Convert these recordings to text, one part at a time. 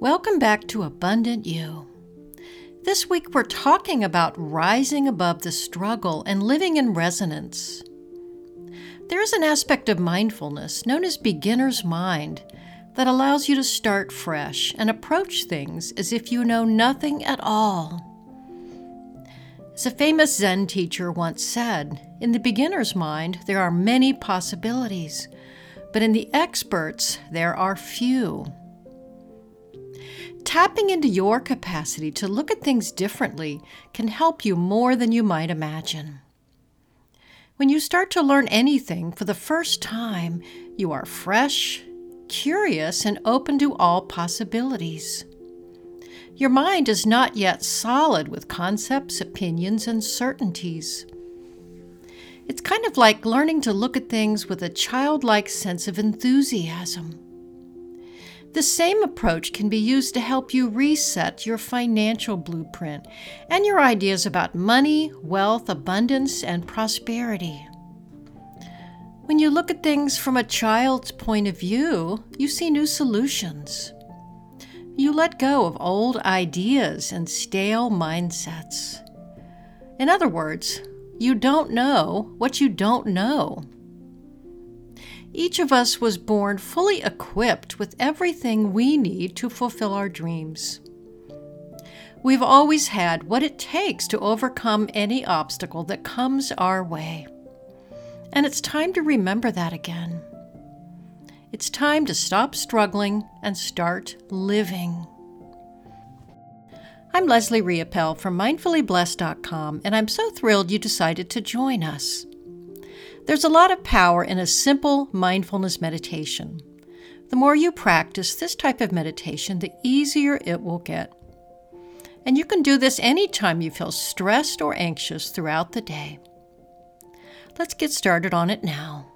Welcome back to Abundant You. This week we're talking about rising above the struggle and living in resonance. There is an aspect of mindfulness known as beginner's mind that allows you to start fresh and approach things as if you know nothing at all. As a famous Zen teacher once said, in the beginner's mind, there are many possibilities, but in the experts, there are few. Tapping into your capacity to look at things differently can help you more than you might imagine. When you start to learn anything for the first time, you are fresh, curious, and open to all possibilities. Your mind is not yet solid with concepts, opinions, and certainties. It's kind of like learning to look at things with a childlike sense of enthusiasm. The same approach can be used to help you reset your financial blueprint and your ideas about money, wealth, abundance, and prosperity. When you look at things from a child's point of view, you see new solutions. You let go of old ideas and stale mindsets. In other words, you don't know what you don't know. Each of us was born fully equipped with everything we need to fulfill our dreams. We've always had what it takes to overcome any obstacle that comes our way. And it's time to remember that again. It's time to stop struggling and start living. I'm Leslie Riopel from mindfullyblessed.com, and I'm so thrilled you decided to join us. There's a lot of power in a simple mindfulness meditation. The more you practice this type of meditation, the easier it will get. And you can do this anytime you feel stressed or anxious throughout the day. Let's get started on it now.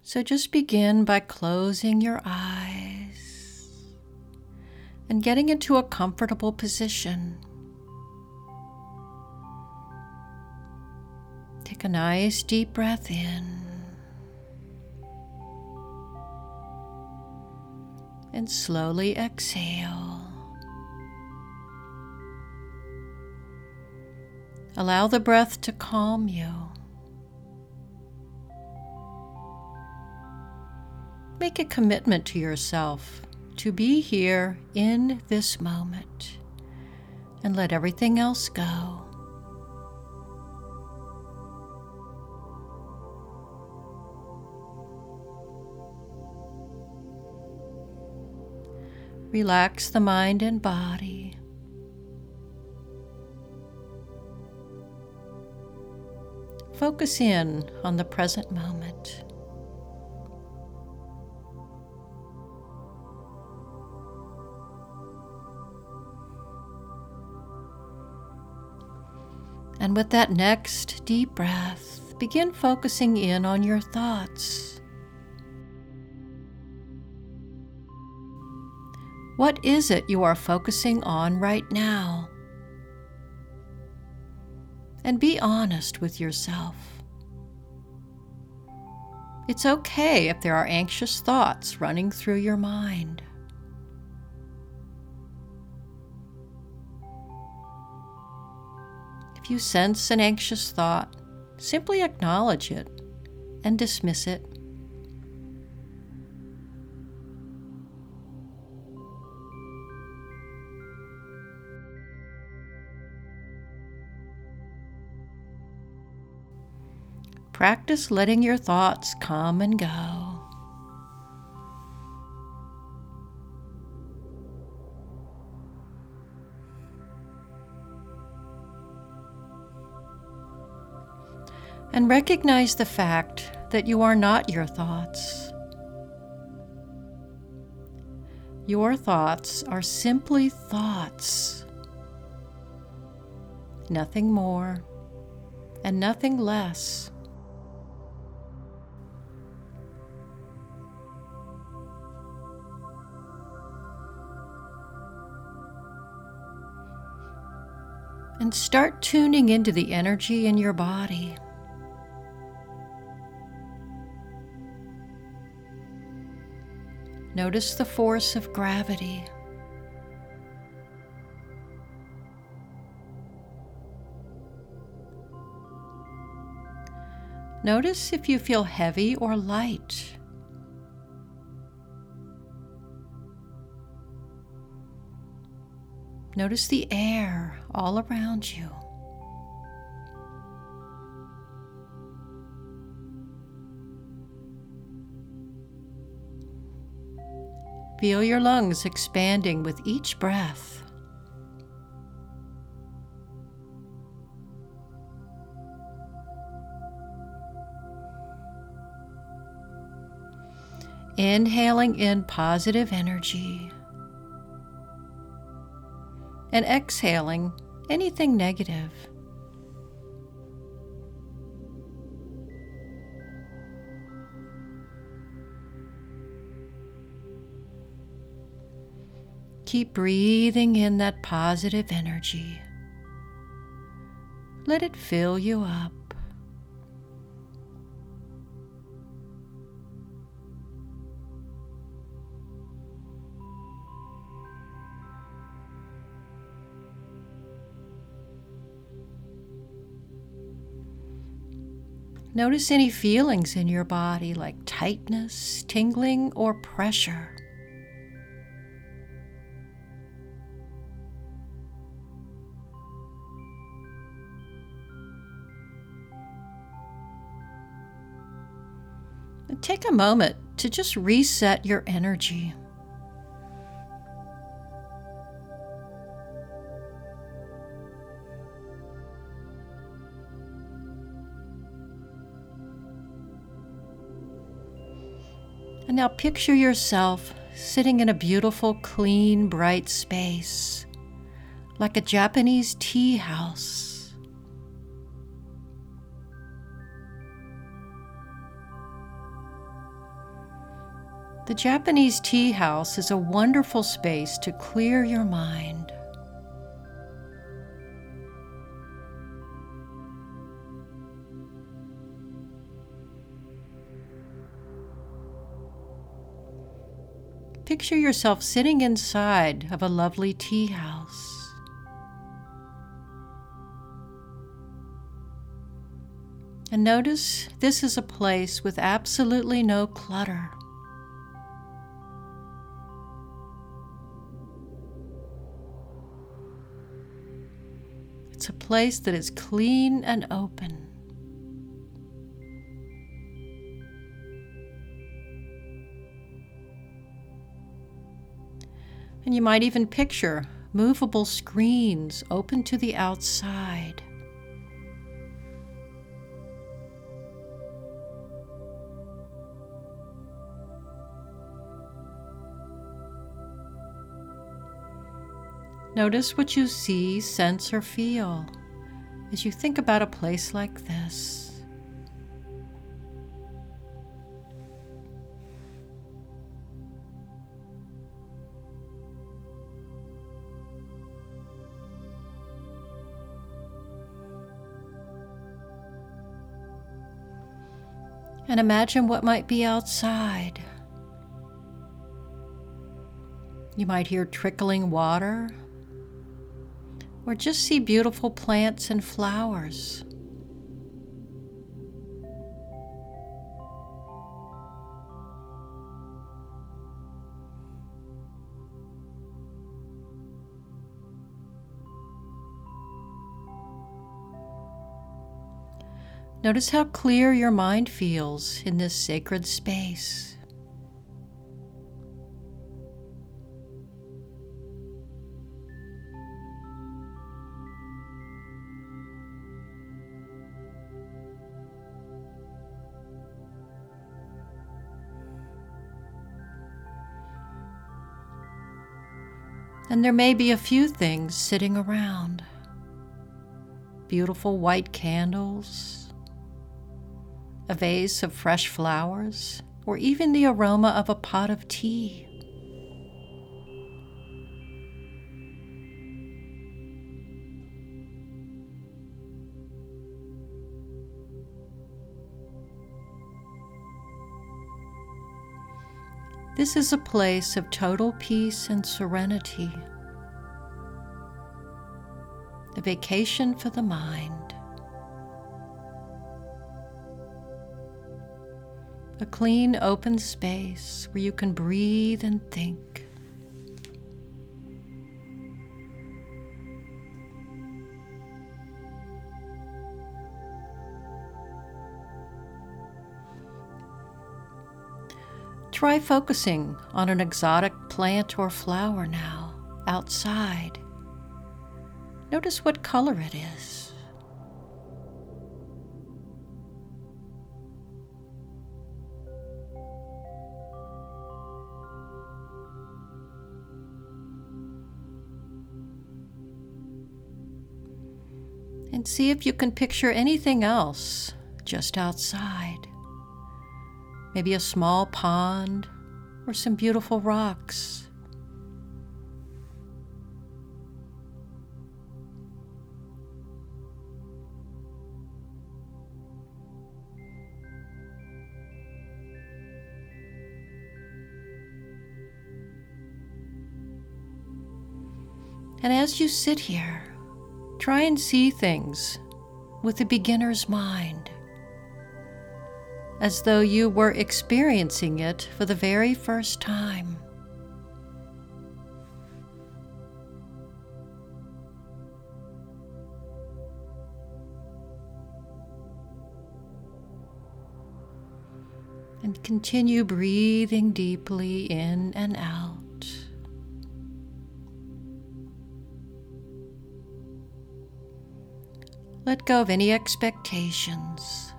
So just begin by closing your eyes and getting into a comfortable position. Take a nice deep breath in and slowly exhale. Allow the breath to calm you. Make a commitment to yourself to be here in this moment and let everything else go. Relax the mind and body. Focus in on the present moment. And with that next deep breath, begin focusing in on your thoughts. What is it you are focusing on right now? And be honest with yourself. It's okay if there are anxious thoughts running through your mind. You sense an anxious thought, simply acknowledge it and dismiss it. Practice letting your thoughts come and go. And recognize the fact that you are not your thoughts. Your thoughts are simply thoughts, nothing more and nothing less. And start tuning into the energy in your body. Notice the force of gravity. Notice if you feel heavy or light. Notice the air all around you. Feel your lungs expanding with each breath. Inhaling in positive energy and exhaling anything negative. Keep breathing in that positive energy. Let it fill you up. Notice any feelings in your body like tightness, tingling, or pressure. Take a moment to just reset your energy. And now picture yourself sitting in a beautiful, clean, bright space, like a Japanese tea house. The Japanese tea house is a wonderful space to clear your mind. Picture yourself sitting inside of a lovely tea house. And notice this is a place with absolutely no clutter. Place that is clean and open. And you might even picture movable screens open to the outside. Notice what you see, sense, or feel as you think about a place like this. and imagine what might be outside. You might hear trickling water or just see beautiful plants and flowers. Notice how clear your mind feels in this sacred space. And there may be a few things sitting around beautiful white candles, a vase of fresh flowers, or even the aroma of a pot of tea. This is a place of total peace and serenity, a vacation for the mind, a clean, open space where you can breathe and think. Try focusing on an exotic plant or flower now, outside. Notice what color it is. And see if you can picture anything else just outside maybe a small pond or some beautiful rocks. And as you sit here, try and see things with a beginner's mind as though you were experiencing it for the very first time. And continue breathing deeply in and out. Let go of any expectations.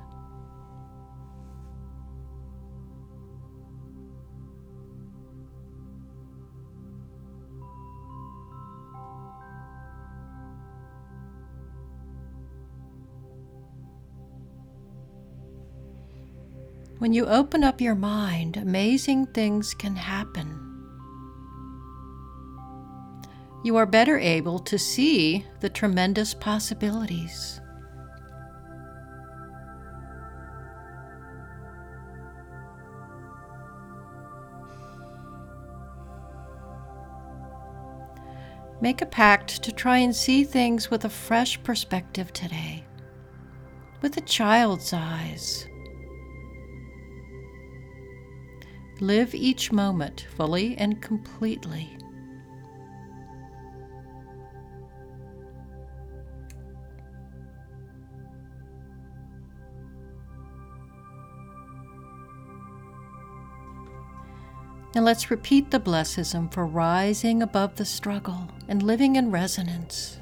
When you open up your mind, amazing things can happen. You are better able to see the tremendous possibilities. Make a pact to try and see things with a fresh perspective today, with a child's eyes. Live each moment fully and completely. Now let's repeat the blessism for rising above the struggle and living in resonance.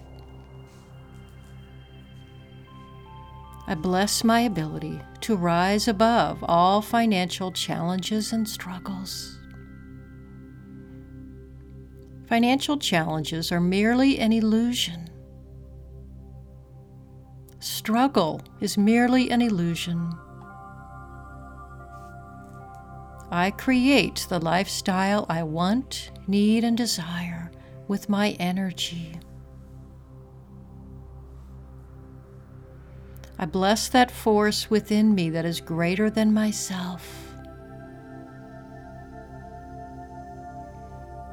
I bless my ability to rise above all financial challenges and struggles. Financial challenges are merely an illusion. Struggle is merely an illusion. I create the lifestyle I want, need, and desire with my energy. I bless that force within me that is greater than myself.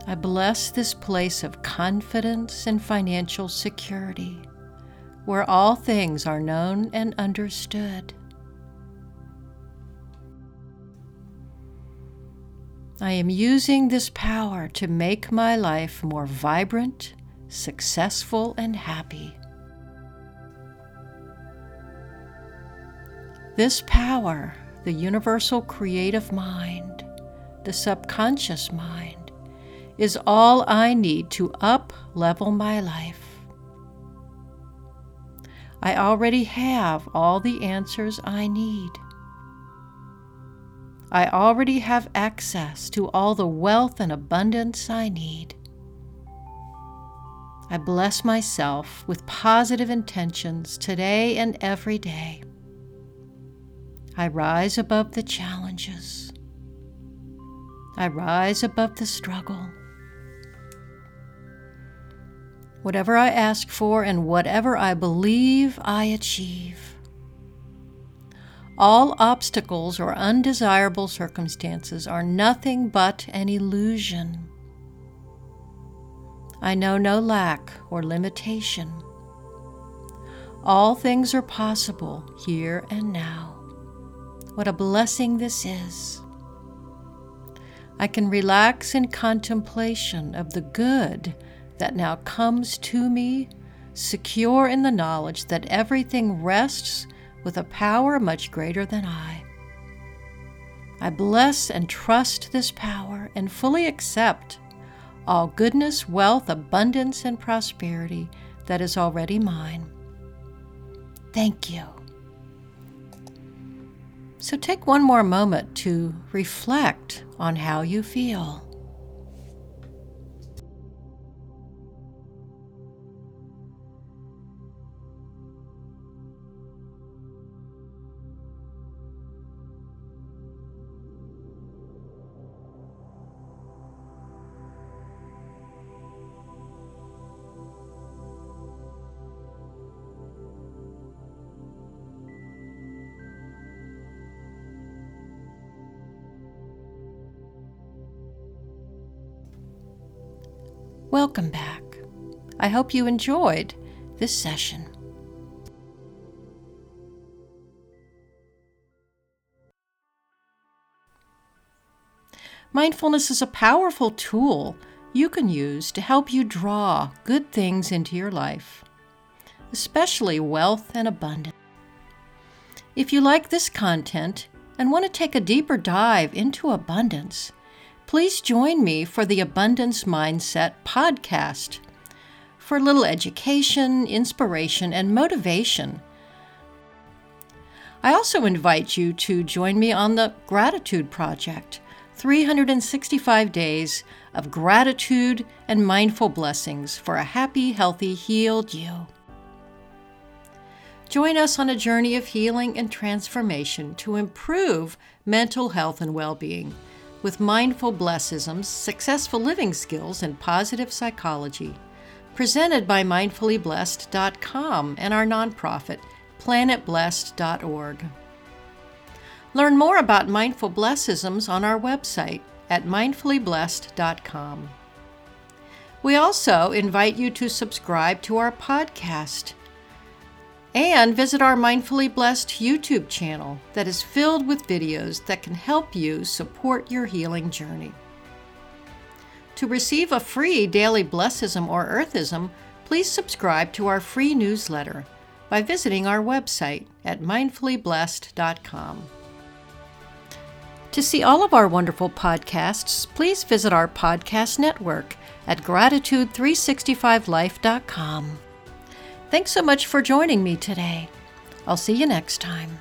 I bless this place of confidence and financial security, where all things are known and understood. I am using this power to make my life more vibrant, successful, and happy. This power, the universal creative mind, the subconscious mind, is all I need to up level my life. I already have all the answers I need. I already have access to all the wealth and abundance I need. I bless myself with positive intentions today and every day. I rise above the challenges. I rise above the struggle. Whatever I ask for and whatever I believe, I achieve. All obstacles or undesirable circumstances are nothing but an illusion. I know no lack or limitation. All things are possible here and now. What a blessing this is. I can relax in contemplation of the good that now comes to me, secure in the knowledge that everything rests with a power much greater than I. I bless and trust this power and fully accept all goodness, wealth, abundance, and prosperity that is already mine. Thank you. So take one more moment to reflect on how you feel. Welcome back. I hope you enjoyed this session. Mindfulness is a powerful tool you can use to help you draw good things into your life, especially wealth and abundance. If you like this content and want to take a deeper dive into abundance, please join me for the Abundance Mindset podcast for a little education, inspiration, and motivation. I also invite you to join me on the Gratitude Project 365 days of gratitude and mindful blessings for a happy, healthy, healed you. Join us on a journey of healing and transformation to improve mental health and well being with mindful blessisms, successful living skills, and positive psychology. Presented by mindfullyblessed.com and our nonprofit, planetblessed.org. Learn more about mindful blessisms on our website at mindfullyblessed.com. We also invite you to subscribe to our podcast and visit our Mindfully Blessed YouTube channel that is filled with videos that can help you support your healing journey. To receive a free daily blessism or earthism, please subscribe to our free newsletter by visiting our website at mindfullyblessed.com. To see all of our wonderful podcasts, please visit our podcast network at gratitude365life.com. Thanks so much for joining me today. I'll see you next time.